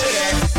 today.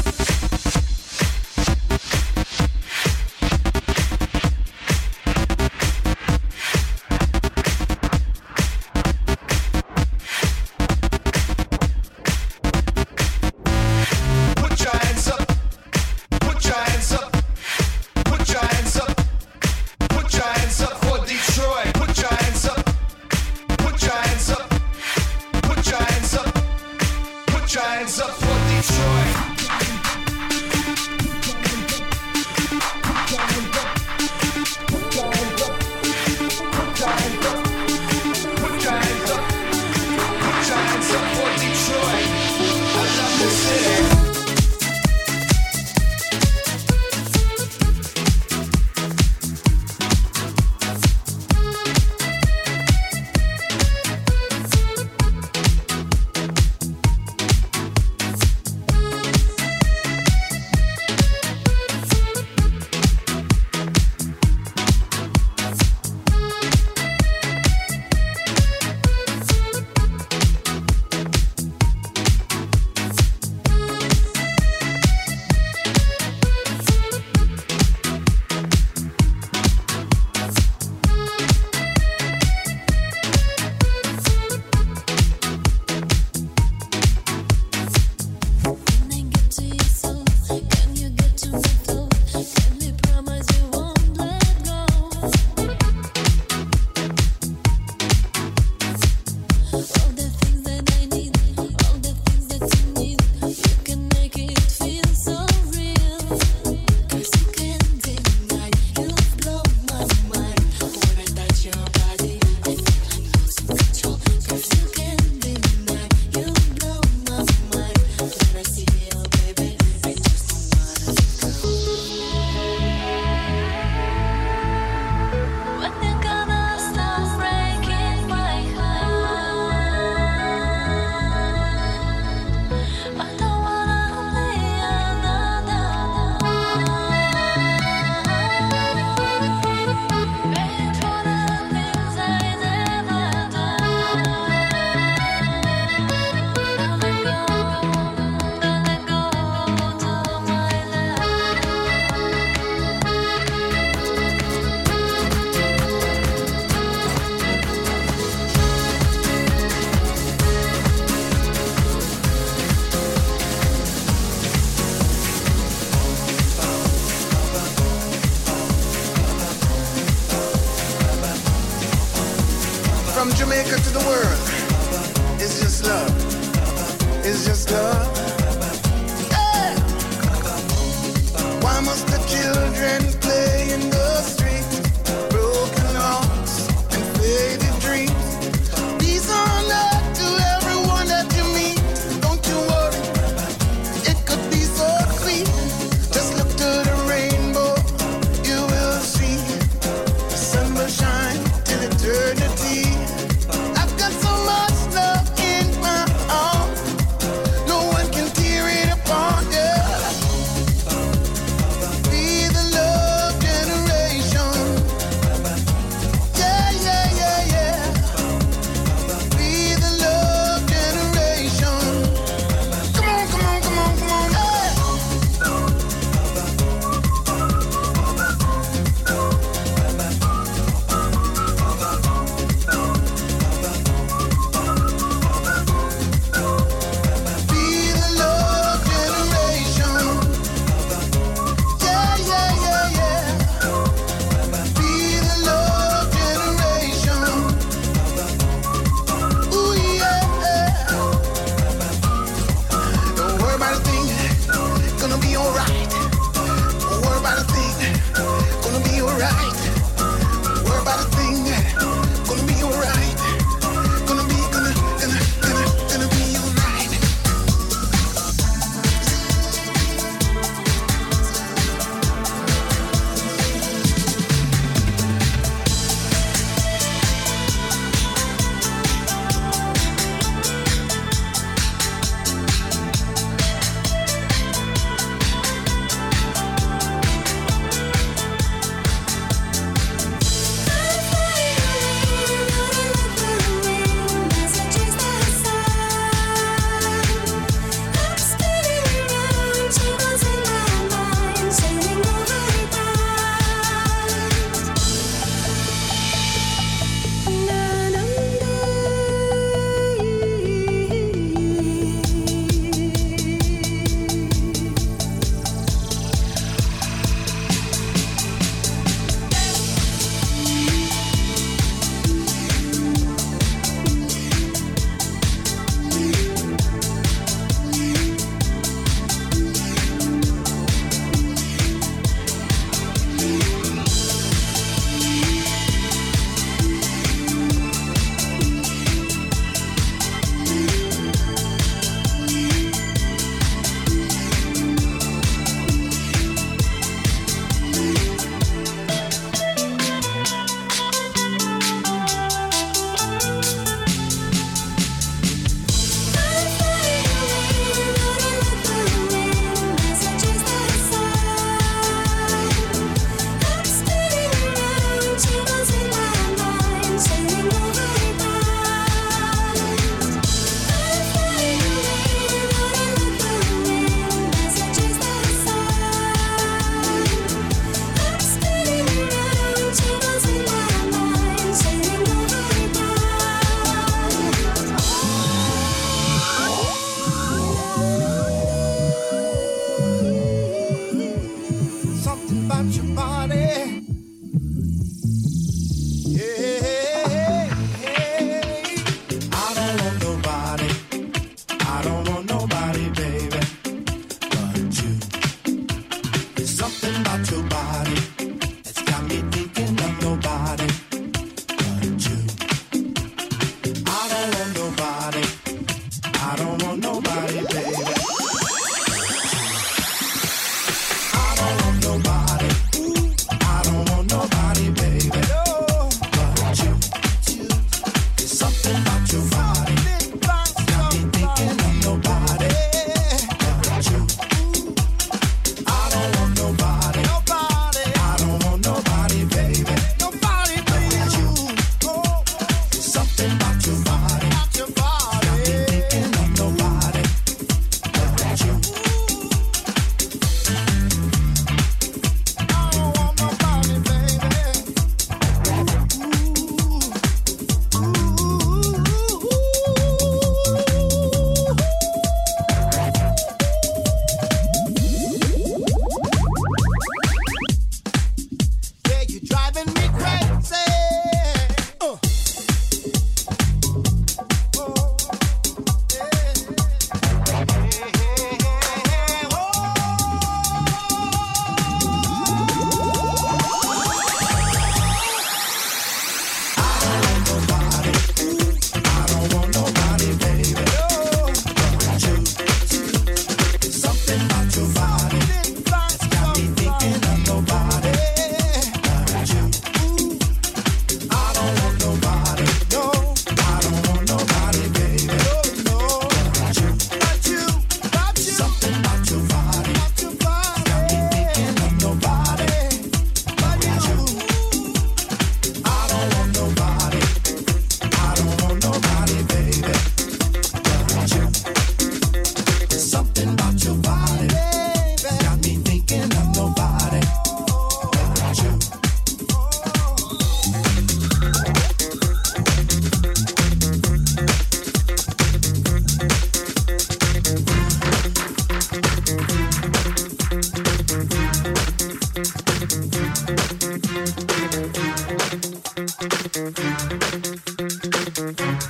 Música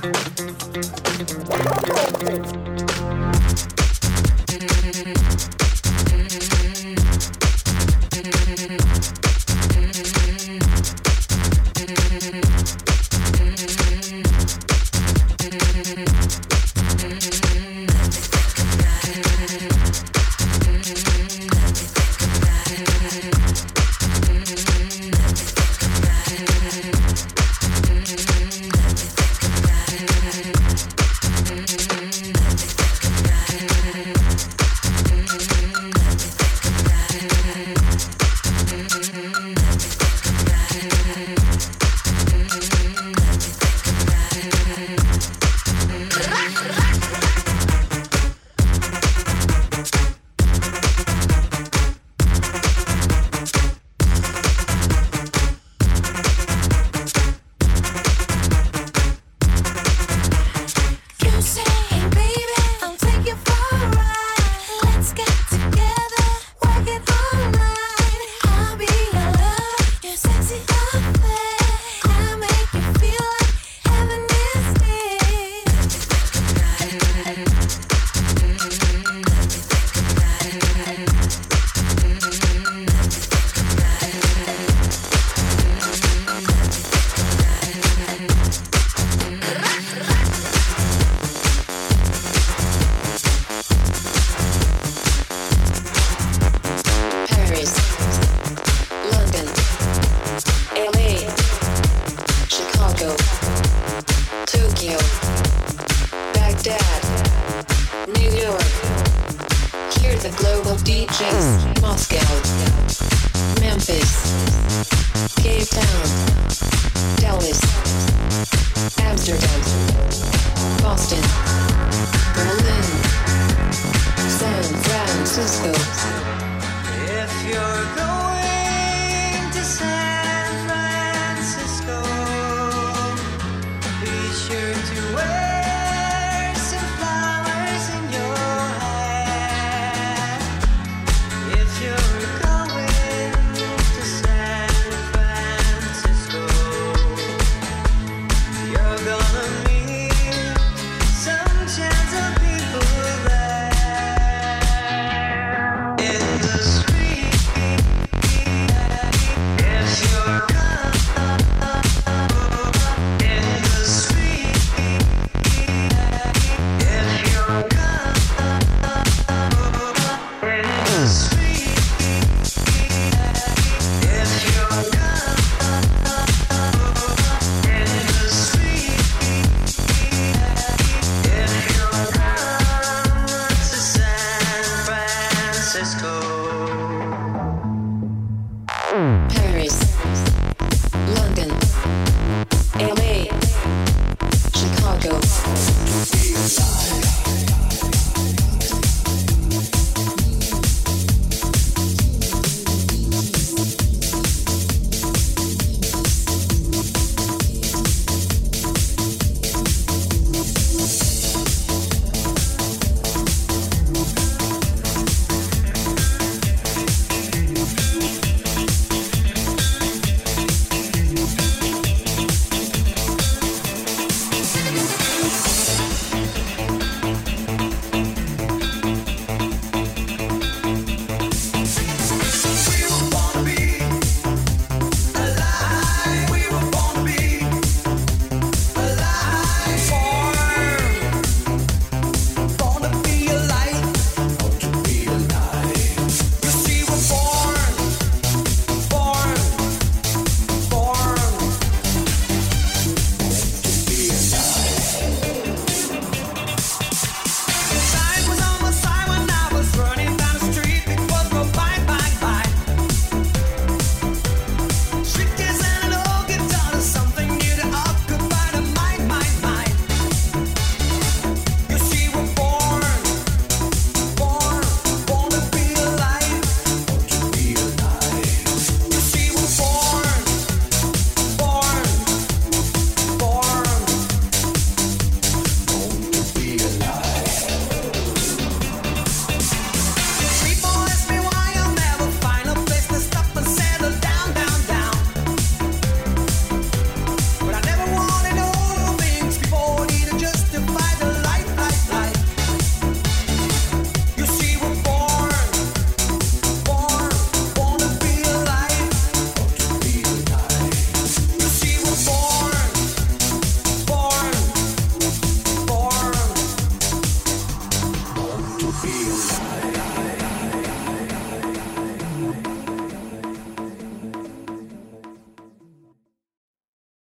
The global DJs. Moscow, Memphis, Cape Town, Dallas, Amsterdam, Boston, Berlin, San Francisco. If you're going